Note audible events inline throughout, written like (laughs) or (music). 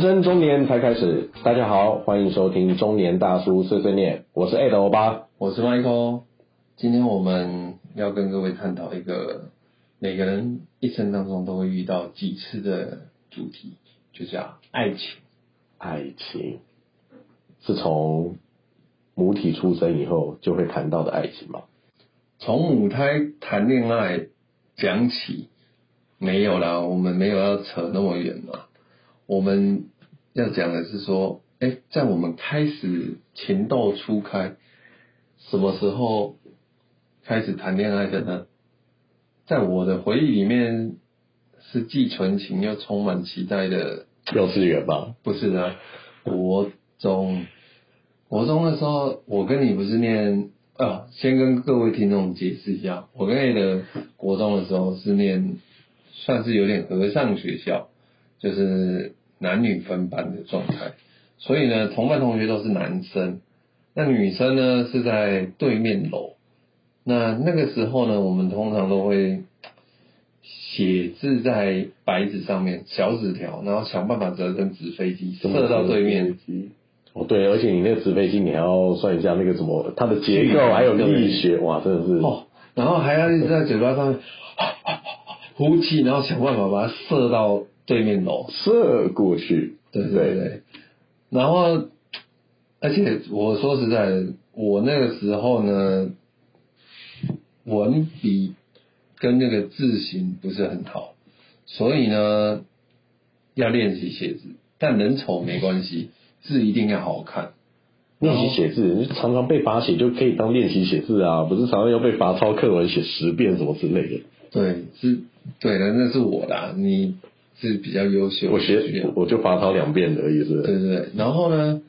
人生中年才开始，大家好，欢迎收听中年大叔碎碎念，我是 A 的欧巴，我是 Michael。今天我们要跟各位探讨一个每个人一生当中都会遇到几次的主题，就叫爱情。爱情是从母体出生以后就会谈到的爱情吗？从母胎谈恋爱讲起，没有啦，我们没有要扯那么远嘛。我们要讲的是说，哎，在我们开始情窦初开，什么时候开始谈恋爱的呢？在我的回忆里面，是既纯情又充满期待的幼稚园吧？不是的，国中，国中的时候，我跟你不是念啊，先跟各位听众解释一下，我跟你的国中的时候是念，算是有点和尚学校，就是男女分班的状态，所以呢，同班同学都是男生，那女生呢是在对面楼，那那个时候呢，我们通常都会写字在白纸上面，小纸条，然后想办法折成纸飞机，射到对面。哦，对，而且你那个纸飞机，你还要算一下那个什么，它的结构还有力学，哇，真的是哦，然后还要一直在嘴巴上面 (laughs) 呼气，然后想办法把它射到对面楼。射过去，对对对，然后，而且我说实在的，我那个时候呢，文笔跟那个字形不是很好，所以呢，要练习写字，但人丑没关系，字一定要好看。练习写字，你常常被罚写就可以当练习写字啊，不是常常要被罚抄课文写十遍什么之类的。对，是，对的，那是我的，你是比较优秀，我学我就罚抄两遍而已，是。对对对，然后呢，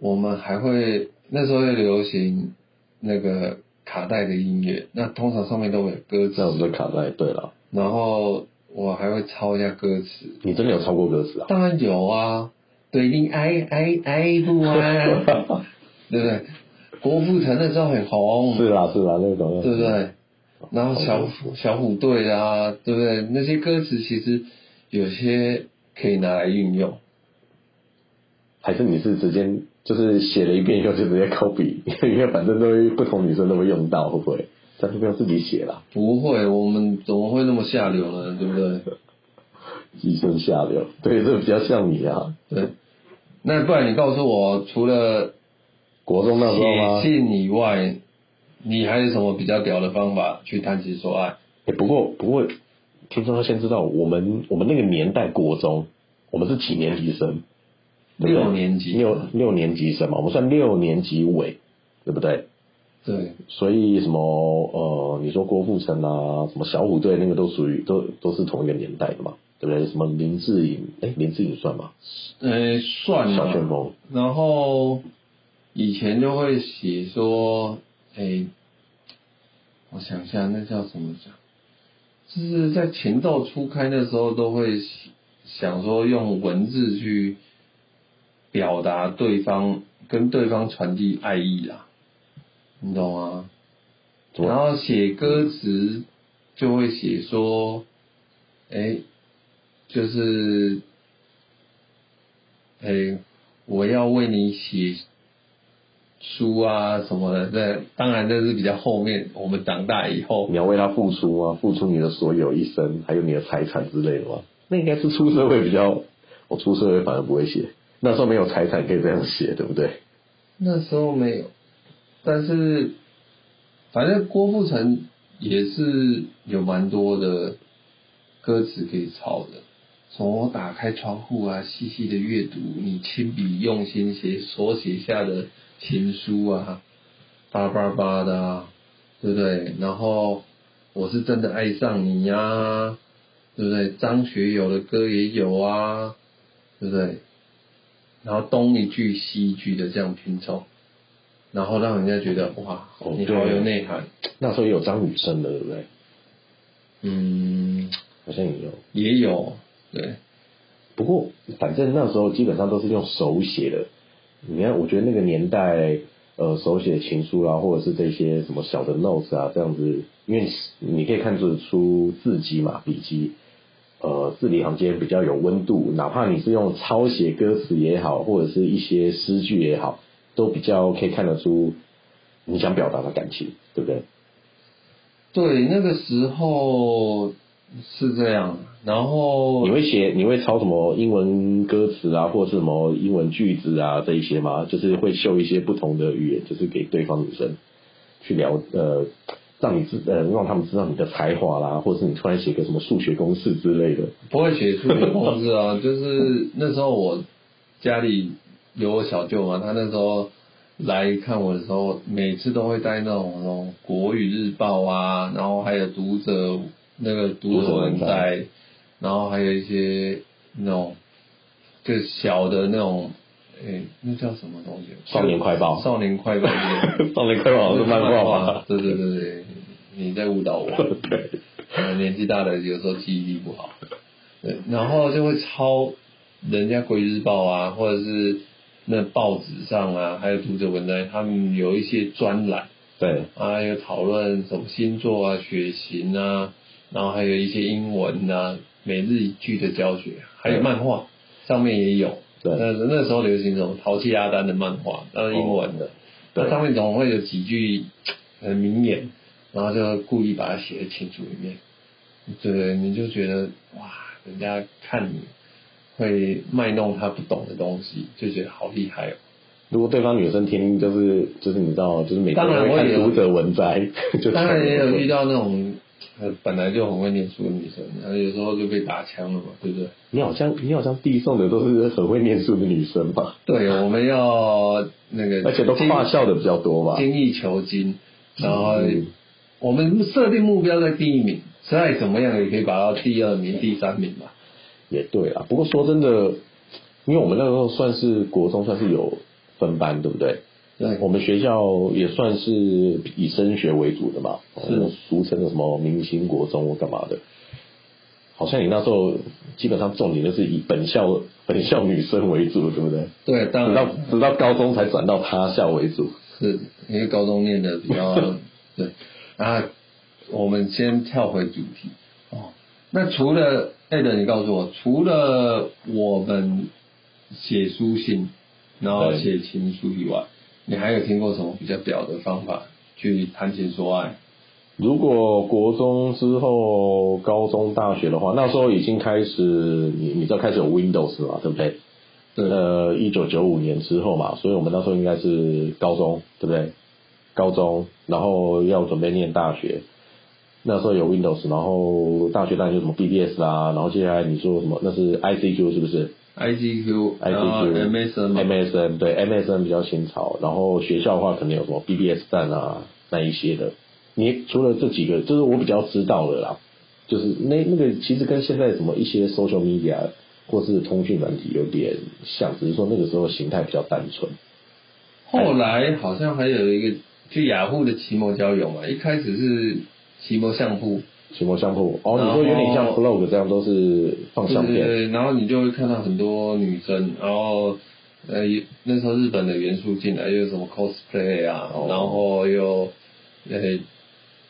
我们还会那时候又流行那个卡带的音乐，那通常上面都会有歌词。那我们的卡带，对了。然后我还会抄一下歌词。你真的有抄过歌词啊？当然有啊，对你爱爱爱不完，(laughs) 对不对？郭富城那时候很红。是啦是啦，那种。对不对？然后小虎小虎队啊，对不对？那些歌词其实有些可以拿来运用。还是你是直接就是写了一遍以后就直接 copy，(laughs) 因为反正都会不同女生都会用到，会不会？但是不用自己写了。不会，我们怎么会那么下流呢？对不对？寄生下流，对，这比较像你啊。对。那不然你告诉我，除了国中那时候吗？写信以外。你还有什么比较屌的方法去谈情说爱？哎，不过不过，听众要先知道，我们我们那个年代国中，我们是几年级生？六年级，六六年级生嘛，我们算六年级尾，对不对？对。所以什么呃，你说郭富城啊，什么小虎队那个都属于都都是同一个年代的嘛，对不对？什么林志颖，哎，林志颖算吗？呃，算。小旋风。然后以前就会写说。哎，我想一下，那叫什么讲？就是在情窦初开的时候，都会想说用文字去表达对方，跟对方传递爱意啦，你懂吗？然后写歌词就会写说，哎，就是，哎，我要为你写。书啊什么的，这当然那是比较后面，我们长大以后，你要为他付出啊，付出你的所有一生，还有你的财产之类的吗？那应该是出社会比较，我出社会反而不会写，那时候没有财产可以这样写，对不对？那时候没有，但是反正郭富城也是有蛮多的歌词可以抄的。从我打开窗户啊，细细的阅读你亲笔用心写所写下的情书啊，叭叭叭的，啊，对不对？然后我是真的爱上你呀，对不对？张学友的歌也有啊，对不对？然后东一句西一句的这样拼凑，然后让人家觉得哇，你好有内涵。那时候也有张雨生的，对不对？嗯，好像也有，也有。对，不过反正那时候基本上都是用手写的。你看，我觉得那个年代，呃，手写情书啊，或者是这些什么小的 notes 啊，这样子，因为你可以看出出字迹嘛，笔迹，呃字里行间比较有温度，哪怕你是用抄写歌词也好，或者是一些诗句也好，都比较可以看得出你想表达的感情，对不对？对，那个时候是这样，然后你会写，你会抄什么英文歌词啊，或者是什么英文句子啊这一些吗？就是会秀一些不同的语言，就是给对方女生去聊，呃，让你知，呃，让他们知道你的才华啦，或者是你突然写个什么数学公式之类的。不会写数学公式啊，(laughs) 就是那时候我家里有我小舅嘛，他那时候来看我的时候，每次都会带那种那种国语日报啊，然后还有读者那个读者文摘，然后还有一些那种就小的那种，诶、那叫什么东西？少年快报少年快报。(laughs) 少年快报是漫画吗？对对对对，你在误导我。年纪大的有时候记忆力不好，对，然后就会抄人家《国语日报》啊，或者是那报纸上啊，还有读者文摘，他们有一些专栏对，啊，有讨论什么星座啊、血型啊，然后还有一些英文啊、每日一句的教学，还有漫画上面也有。对。那那时候流行什么淘气阿丹的漫画，那是英文的，对那上面总会有几句很名言，然后就故意把它写在清楚里面。对，你就觉得哇，人家看你会卖弄他不懂的东西，就觉得好厉害哦。如果对方女生天天就是就是你知道，就是每天当然会有。看读者文摘，(laughs) 就当然也有遇到那种呃本来就很会念书的女生，然后有时候就被打枪了嘛，对不对？你好像你好像递送的都是很会念书的女生吧，(laughs) 对，我们要那个，而且都跨校的比较多吧。精益求精，然后嗯我们设定目标在第一名，再怎么样也可以拔到第二名、第三名吧。也对啊，不过说真的，因为我们那个时候算是国中，算是有分班，对不对？对我们学校也算是以升学为主的嘛，是哦俗称的什么明星国中或干嘛的。好像你那时候基本上重点就是以本校 (laughs) 本校女生为主，对不对？对，当直到直到高中才转到他校为主。是因为高中念的比较 (laughs) 对。啊，我们先跳回主题哦。那除了艾德，你告诉我，除了我们写书信，然后写情书以外，你还有听过什么比较屌的方法去谈情说爱？如果国中之后、高中、大学的话，那时候已经开始，你你知道开始有 Windows 嘛，对不对？对呃，一九九五年之后嘛，所以我们那时候应该是高中，对不对？高中，然后要准备念大学，那时候有 Windows，然后大学当然就什么 BBS 啦，然后接下来你说什么？那是 ICQ 是不是后 ICQ、MSN 嘛 MSN 对 MSN 比较新潮，然后学校的话可能有什么 BBS 站啊那一些的。你除了这几个，就是我比较知道的啦，就是那那个其实跟现在什么一些 social media 或是通讯软体有点像，只是说那个时候形态比较单纯。后来好像还有一个，就雅虎的奇摩交友嘛，一开始是奇摩相簿，奇摩相簿？哦，你说有点像 vlog 这样，都是放相片，对对对，然后你就会看到很多女生，然后呃那时候日本的元素进来，又有什么 cosplay 啊，哦。然后又呃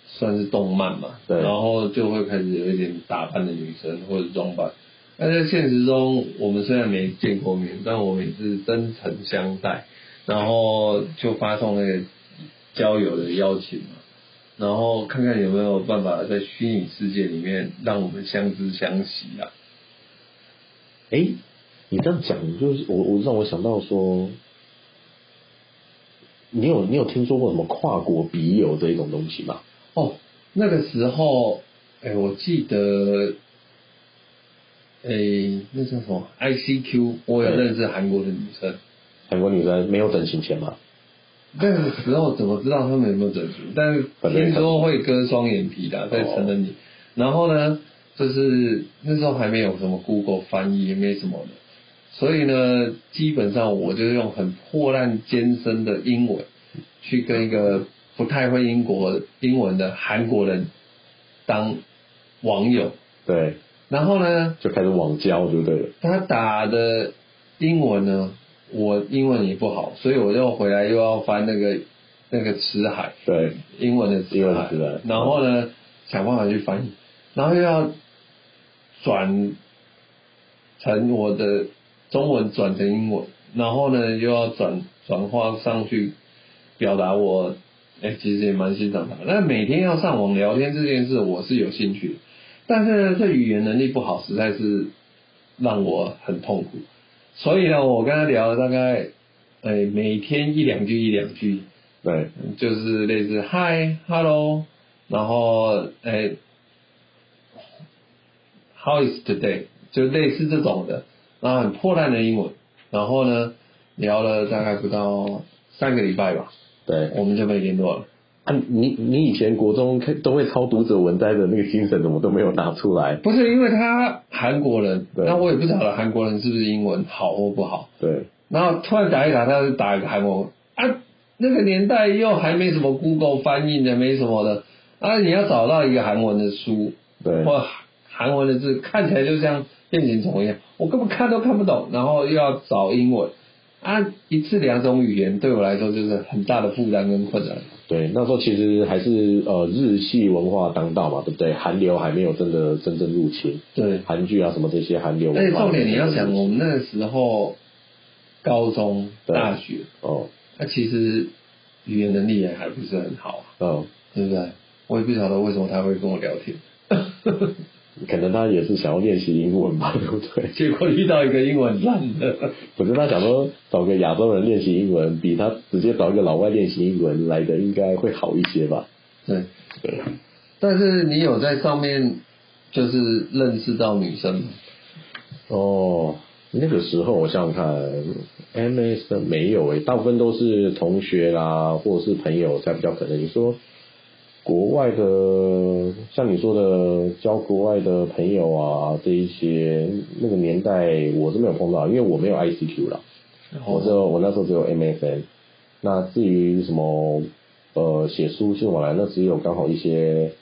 算是动漫嘛，对。然后就会开始有一点打扮的女生或者装扮。但在现实中，我们虽然没见过面，但我们也是真诚相待，然后就发送那个交友的邀请嘛，然后看看有没有办法在虚拟世界里面让我们相知相惜啊。哎，你这样讲，就是我我让我想到说，你有你有听说过什么跨国笔友这一种东西吗？哦，那个时候，哎，我记得，哎，那叫什么 ICQ，我有认识韩国的女生。韩国女生没有整形前嘛？那个时候怎么知道他们有没有整形？但听说会割双眼皮的，在成人礼。然后呢，就是那时候还没有什么 Google 翻译，也没什么的，所以呢，基本上我就用很破烂艰深的英文去跟一个不太会英国英文的韩国人当网友。对，然后呢，就开始网交，对不对？他打的英文呢，我英文也不好，所以我就回来又要翻那个那个词海，对，英文的词海然后呢想办法去翻译，然后又要转成我的中文转成英文，然后呢又要转转化上去表达我，哎、其实也蛮欣赏他。那每天要上网聊天这件事，我是有兴趣的，但是呢，这语言能力不好，实在是让我很痛苦。所以呢，我跟他聊了大概，哎、每天一两句一两句，对，就是类似 Hi Hello，然后哎、How is today？就类似这种的，然后很破烂的英文，然后呢聊了大概不到三个礼拜吧，对，我们就没联络了。啊，你你以前国中都会抄读者文摘的那个精神，怎么都没有拿出来？不是因为他韩国人，那我也不晓得韩国人是不是英文好或不好，对，然后突然打一打，他就打一个韩文。啊，那个年代又还没什么 Google 翻译的，没什么的。啊，你要找到一个韩文的书对，或韩文的字，看起来就像变形虫一样，我根本看都看不懂，然后又要找英文。啊，一次两种语言对我来说就是很大的负担跟困难。对，那时候其实还是呃日系文化当道嘛，对不对？韩流还没有真的真正入侵，对，韩剧啊什么这些韩流。而且重点你要想，我们那个时候高中、对大学，哦，那其实语言能力也还不是很好，嗯，对不对？我也不晓得为什么他会跟我聊天，可能他也是想要练习英文吧，(laughs) 对不对？结果遇到一个英文烂的，可是他想说找个亚洲人练习英文，比他直接找一个老外练习英文来的应该会好一些吧？对。对，但是你有在上面就是认识到女生吗？哦，那个时候我想想看，MS 的没有诶，大部分都是同学啦，或者是朋友才比较可能。你说国外的，像你说的交国外的朋友啊，这一些那个年代我是没有碰到，因为我没有 ICQ 啦，我只有我那时候只有 MSN。那至于什么呃写书信往来，那只有刚好一些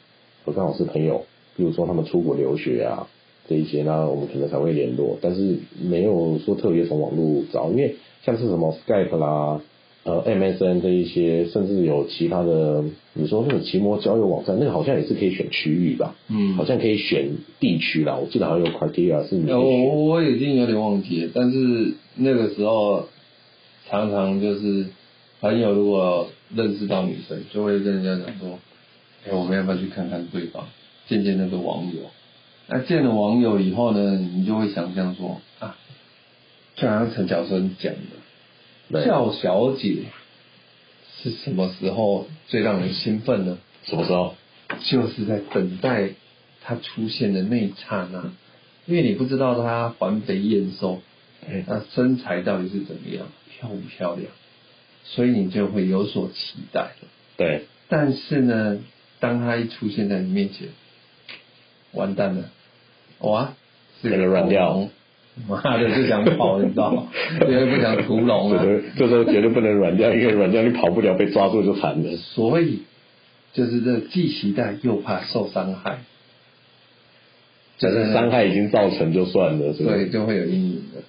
我刚好是朋友，比如说他们出国留学啊这一些，那我们可能才会联络，但是没有说特别从网络找，因为像是什么 Skype 啦。呃，MSN 这一些，甚至有其他的，你说那种奇摩交友网站，那个好像也是可以选区域吧？嗯好像可以选地区啦。我记得好像有 criteria 是我。我我已经有点忘记了，但是那个时候常常就是朋友如果认识到女生，就会跟人家讲说，哎、我们要不要去看看对方，见见那个网友？那见了网友以后呢，你就会想象说啊，就好像陈小春讲的，对叫小姐是什么时候最让人兴奋呢？什么时候？就是在等待她出现的那一刹那，因为你不知道她环肥燕瘦，哎那身材到底是怎么样，漂不漂亮，所以你就会有所期待。对，但是呢，当她一出现在你面前，完蛋了，哇，是可能软掉妈的就想跑，你知道吗？因为不想屠龙啊。这这时候绝对不能软掉，因为软掉你跑不了，被抓住就惨了。所以就是这既期待又怕受伤害，就是伤害已经造成就算了，是吧？对，就会有阴影的。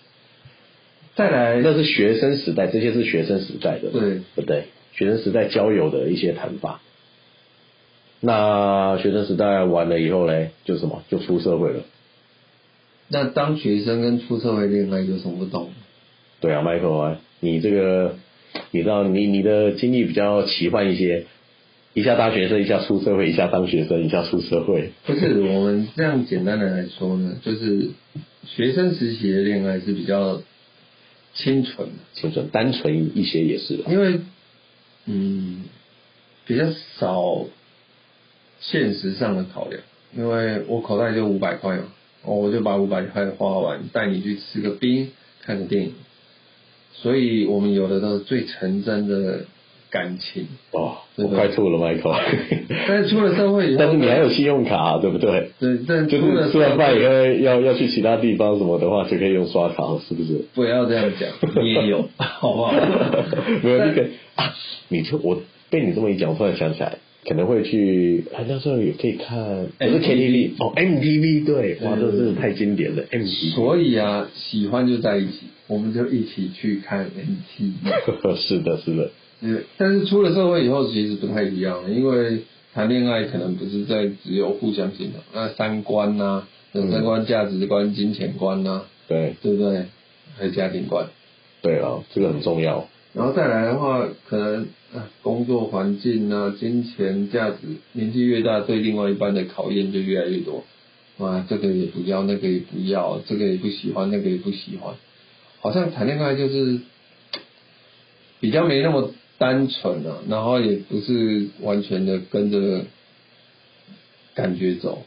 再来，那是学生时代，这些是学生时代的，对对不对？学生时代交友的一些谈法。那学生时代完了以后嘞，就什么？就出社会了。那当学生跟出社会恋爱有什么不同？对啊，Michael 啊，你这个，你知道你你的经历比较奇幻一些，一下当学生，一下出社会，一下当学生，一下出社会。不是，我们这样简单的来说呢，就是学生时期的恋爱是比较清纯的，青春单纯一些也是啊。因为嗯比较少现实上的考量，因为我口袋就五百块嘛，哦我就把五百块花完，带你去吃个冰，看个电影，所以我们有的都是最纯真的感情。哦，对我快吐了，Michael。(laughs) 但是出了社会以后，(laughs) 但是你还有信用卡、对不对？对，但了是吃完饭以后要要去其他地方什么的话，就可以用刷卡了，是不是？不要这样讲，你也有，(laughs) 好不好？没有那个啊，你就我被你这么一讲，我突然想起来，可能会去，哎，那时候也可以看，不是 KTV 哦，MTV 对，哇，这真是太经典了，MTV。所以啊，喜欢就在一起，我们就一起去看 MT。(laughs) 是的，是的，嗯，但是出了社会以后，其实不太一样了，因为谈恋爱可能不是在只有互相欣赏，那三观呐、人生观、价值观、金钱观呐、对对不对？还有家庭观。对啊，这个很重要。然后再来的话，可能啊工作环境啊、金钱价值，年纪越大，对另外一半的考验就越来越多。啊，这个也不要，那个也不要，这个也不喜欢，那个也不喜欢，好像谈恋爱就是 (tsk) 比较没那么单纯啊，然后也不是完全的跟着感觉走。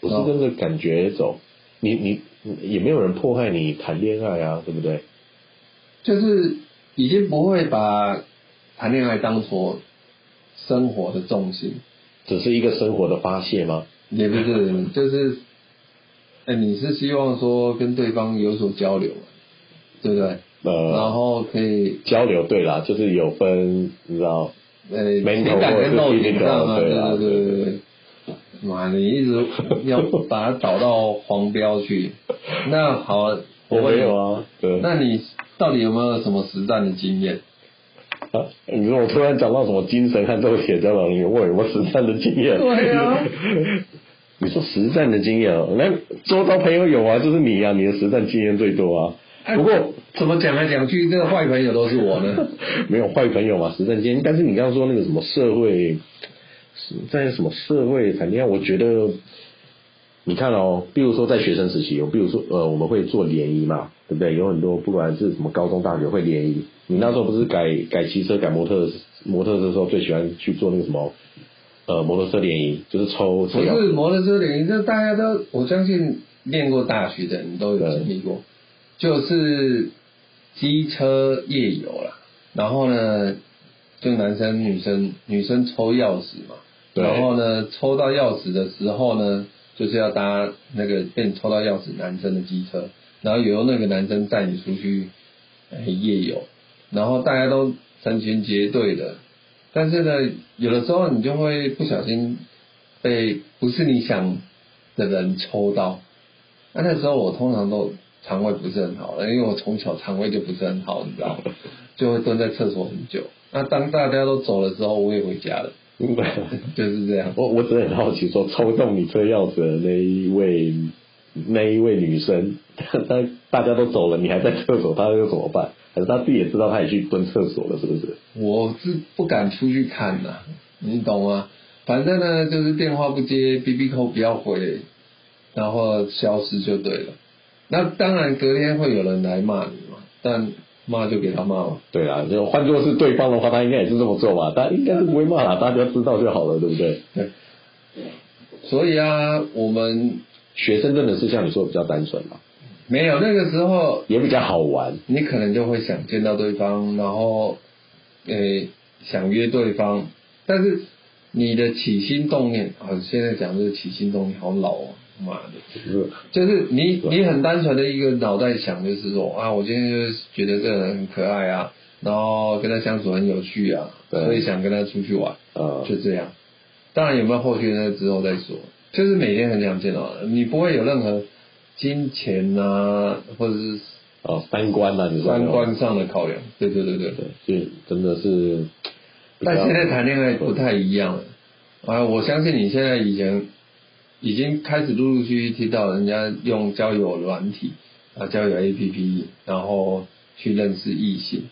不是跟着感觉走，你你你也没有人迫害你谈恋爱啊，对不对？就是已经不会把谈恋爱当做生活的重心，只是一个生活的发泄吗？也不是，就是，哎、你是希望说跟对方有所交流嘛，对不对？呃，然后可以，交流对啦，就是有分，你知道，呃情感跟肉体上啊，对对啊对对对对。妈，你一直要把它导到黄标去，(laughs) 那好，我没有啊，对。那你到底有没有什么实战的经验？啊，你说我突然讲到什么精神和肉体的交流，你问有没有实战的经验？对啊。(laughs) 你说实战的经验哦，那周遭朋友有啊，就是你啊，你的实战经验最多啊。哎不过怎么讲来讲去，这个坏朋友都是我呢？(laughs) 没有坏朋友嘛，实战经验。但是你刚刚说那个什么社会，是在什么社会谈恋爱，我觉得，你看哦，比如说在学生时期，比如说呃，我们会做联谊嘛，对不对？有很多不管是什么高中、大学会联谊。你那时候不是改改骑车、改摩托摩托车的时候，最喜欢去做那个什么呃摩托车联谊，就是抽不是摩托车联谊，这大家都我相信练过大学的人都有经历过，就是机车夜游啦。然后呢，就男生女生女生抽钥匙嘛，然后呢抽到钥匙的时候呢，就是要搭那个被抽到钥匙男生的机车，然后由那个男生带你出去哎夜游，然后大家都成群结队的，但是呢，有的时候你就会不小心被不是你想的人抽到。那那时候我通常都肠胃不是很好了，因为我从小肠胃就不是很好，你知道吗，(laughs) 就会蹲在厕所很久。那当大家都走的时候，我也回家了，就是这样。我我只是很好奇，说抽中你车钥匙的那一位那一位女生，(laughs) 她大家都走了，你还在厕所，她又怎么办？还是她自己也知道她也去蹲厕所了，是不是？我是不敢出去看呐、你懂吗？反正呢，就是电话不接，B B 扣不要回，然后消失就对了。那当然隔天会有人来骂你嘛，但骂就给他骂嘛。对啊，就换作是对方的话，他应该也是这么做吧？他应该是不会骂啦，大家知道就好了，对不对？对。所以啊，我们学生真的是像你说的比较单纯嘛，没有那个时候，也比较好玩。你可能就会想见到对方，然后，诶、想约对方，但是你的起心动念啊，现在讲这个起心动念好老哦，妈的，就是就是。你你很单纯的一个脑袋想，就是说啊，我今天就是觉得这个人很可爱啊，然后跟他相处很有趣啊，对。所以想跟他出去玩，呃，就这样。当然有没有后续那之后再说，就是每天很想见到，你不会有任何金钱啊，或者是哦，三观啊，你说三观上的考量。对对对对。对，就真的是。但现在谈恋爱不太一样了啊！我相信你现在以前已经开始陆陆续续听到人家用交友软体啊、交友 APP，然后去认识异性，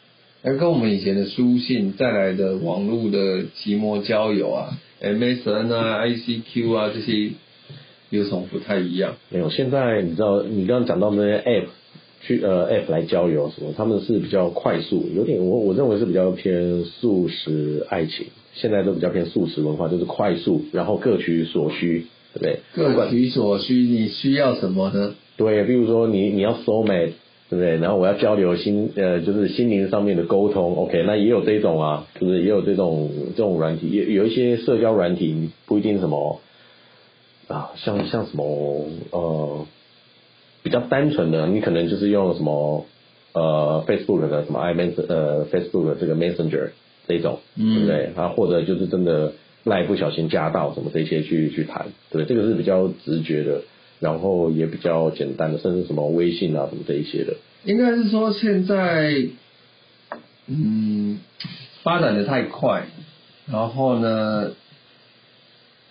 那跟我们以前的书信带来的网络的奇摩交友啊、MSN 啊、ICQ 啊这些有什么不太一样？没有，现在你知道，你刚刚讲到那些 app 去呃 app 来交友什么，他们是比较快速，有点我我认为是比较偏素食爱情，现在都比较偏素食文化，就是快速，然后各取所需，对不对？各取所需，你需要什么呢？对，比如说你你要 soul mate，对不对？然后我要交流心呃，就是心灵上面的沟通，OK，那也有这种啊，是不是？也有这种这种软体，有有一些社交软体不一定什么啊，像像什么呃比较单纯的，你可能就是用什么呃 Facebook 的什么 i mess 呃 Facebook 的这个 Messenger 这种，嗯对不对？啊，或者就是真的赖不小心加到什么这些去去谈，对？这个是比较直觉的。然后也比较简单的，甚至什么微信啊什么这一些的。应该是说现在，嗯，发展的太快，然后呢，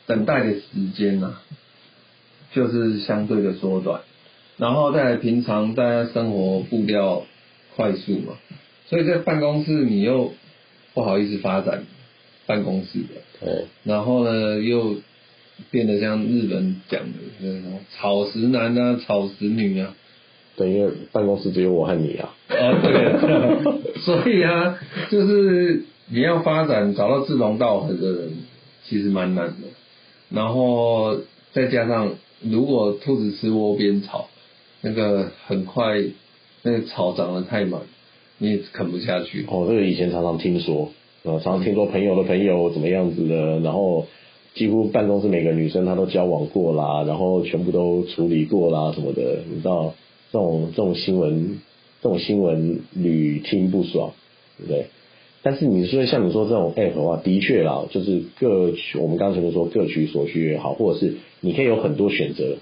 等待的时间啊、就是相对的缩短，然后在平常大家生活步调快速嘛，所以在办公室你又不好意思发展办公室的，对，然后呢又变得像日本讲的那种草食男啊、草食女啊，对，因为办公室只有我和你啊。哦，对，所以啊，就是你要发展找到志同道合的人，其实蛮难的。然后再加上，如果兔子吃窝边草，那个很快那个草长得太满，你也啃不下去。哦，这个以前常常听说，呃，常常听说朋友的朋友怎么样子的，然后几乎办公室每个女生她都交往过啦，然后全部都处理过啦什么的，你知道这种这种新闻，这种新闻屡听不爽，对不对？但是你说像你说这种 app 的话，的确啦，就是各取我们刚刚前面说各取所需也好，或者是你可以有很多选择，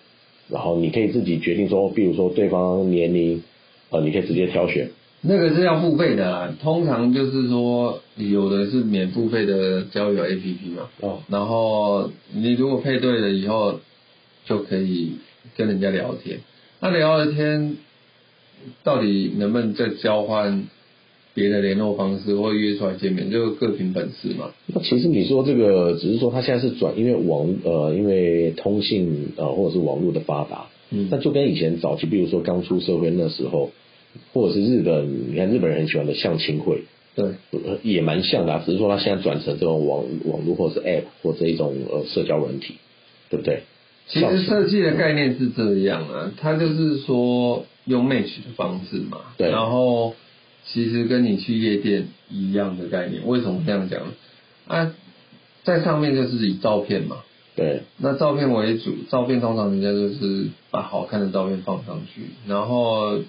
然后你可以自己决定说，比如说对方年龄，呃，你可以直接挑选。那个是要付费的啦，通常就是说有的是免付费的交友 APP 嘛，哦，然后你如果配对了以后，就可以跟人家聊天。那聊了天，到底能不能再交换别的联络方式或约出来见面，就各凭本事嘛。那其实你说这个，只是说他现在是转，因为网呃，因为通信呃或者是网络的发达，嗯那就跟以前早期，比如说刚出社会那时候，或者是日本，你看日本人很喜欢的相亲会，对，呃也蛮像的、啊，只是说他现在转成这种网网络或者是 App 或者一种呃社交软体，对不对？其实设计的概念是这样啊，它就是说用 match 的方式嘛，对然后其实跟你去夜店一样的概念。为什么这样讲？啊，在上面就是以照片嘛，对，那照片为主，照片通常人家就是把好看的照片放上去，然后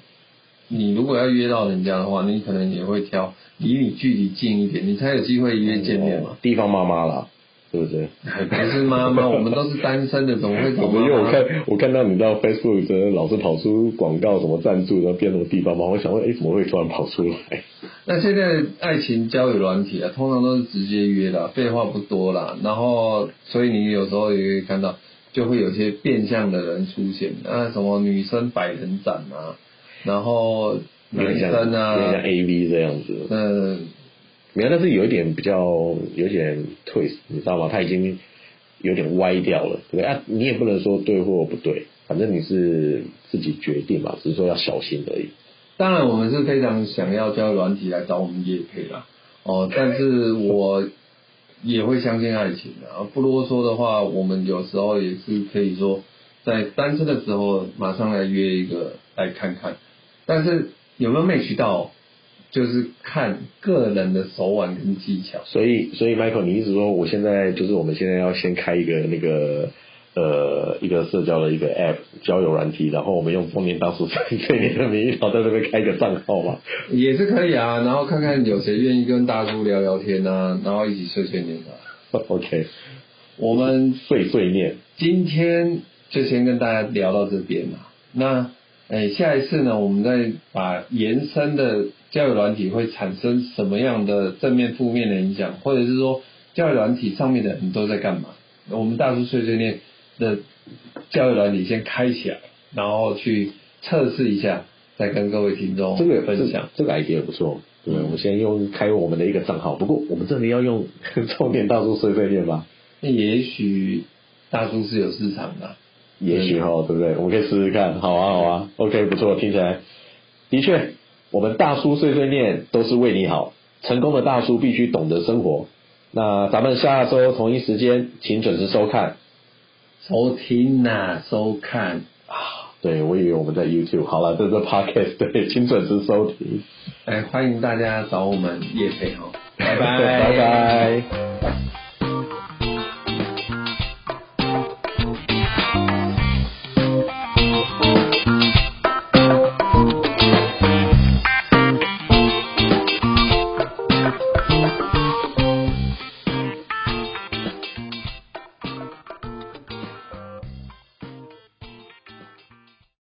你如果要约到人家的话，你可能也会挑离你距离近一点，你才有机会约见面嘛哦。地方妈妈啦，是不是？还不是妈妈，(laughs) 我们都是单身的，怎么会找我妈妈？因为我看我看到你知道 Facebook 的老是跑出广告什么赞助，然后变什么地方嘛，我想问，哎，怎么会突然跑出来？(laughs) 那现在爱情交友软体啊，通常都是直接约的，废话不多啦。然后，所以你有时候也可以看到，就会有些变相的人出现，啊，什么女生百人斩啊，然后男生有点像啊，AV 这样子。嗯，没有，但是有一点比较有点 twist，你知道吗？他已经有点歪掉了，对不对？啊，你也不能说对或不对，反正你是自己决定嘛，只是说要小心而已。当然我们是非常想要叫软体来找我们业配啦，哦，但是我也会相信爱情的，啊不啰嗦的话，我们有时候也是可以说，在单身的时候马上来约一个来看看，但是有没有 match 到，就是看个人的手腕跟技巧。所以，所以 Michael，你一直说我现在就是我们现在要先开一个那个呃一个社交的一个 App 交友软体，然后我们用丰年大叔这年的名义，然后在那边开一个账号嘛。也是可以啊，然后看看有谁愿意跟大叔聊聊天啊，然后一起碎碎念啊。(laughs) OK，我们碎碎念。今天就先跟大家聊到这边嘛。那诶，下一次呢，我们再把延伸的教育软体会产生什么样的正面、负面的影响，或者是说教育软体上面的人都在干嘛？我们大叔碎碎念的教育软体先开起来，然后去测试一下，再跟各位听众这个分享。这这个 idea 不错。对，我们先用开我们的一个账号，不过我们这里要用 (laughs) 重点大叔碎碎念吧？那也许大叔是有市场的。也许哈，对不对？我们可以试试看。好啊，好啊，OK，不错，听起来的确，我们大叔碎碎念都是为你好。成功的大叔必须懂得生活。那咱们下周同一时间，请准时收看。收听呐、收看。啊，对我以为我们在 YouTube。好了，这是 Podcast，对，请准时收听。哎，欢迎大家找我们叶配哦，(laughs) 拜拜，拜拜。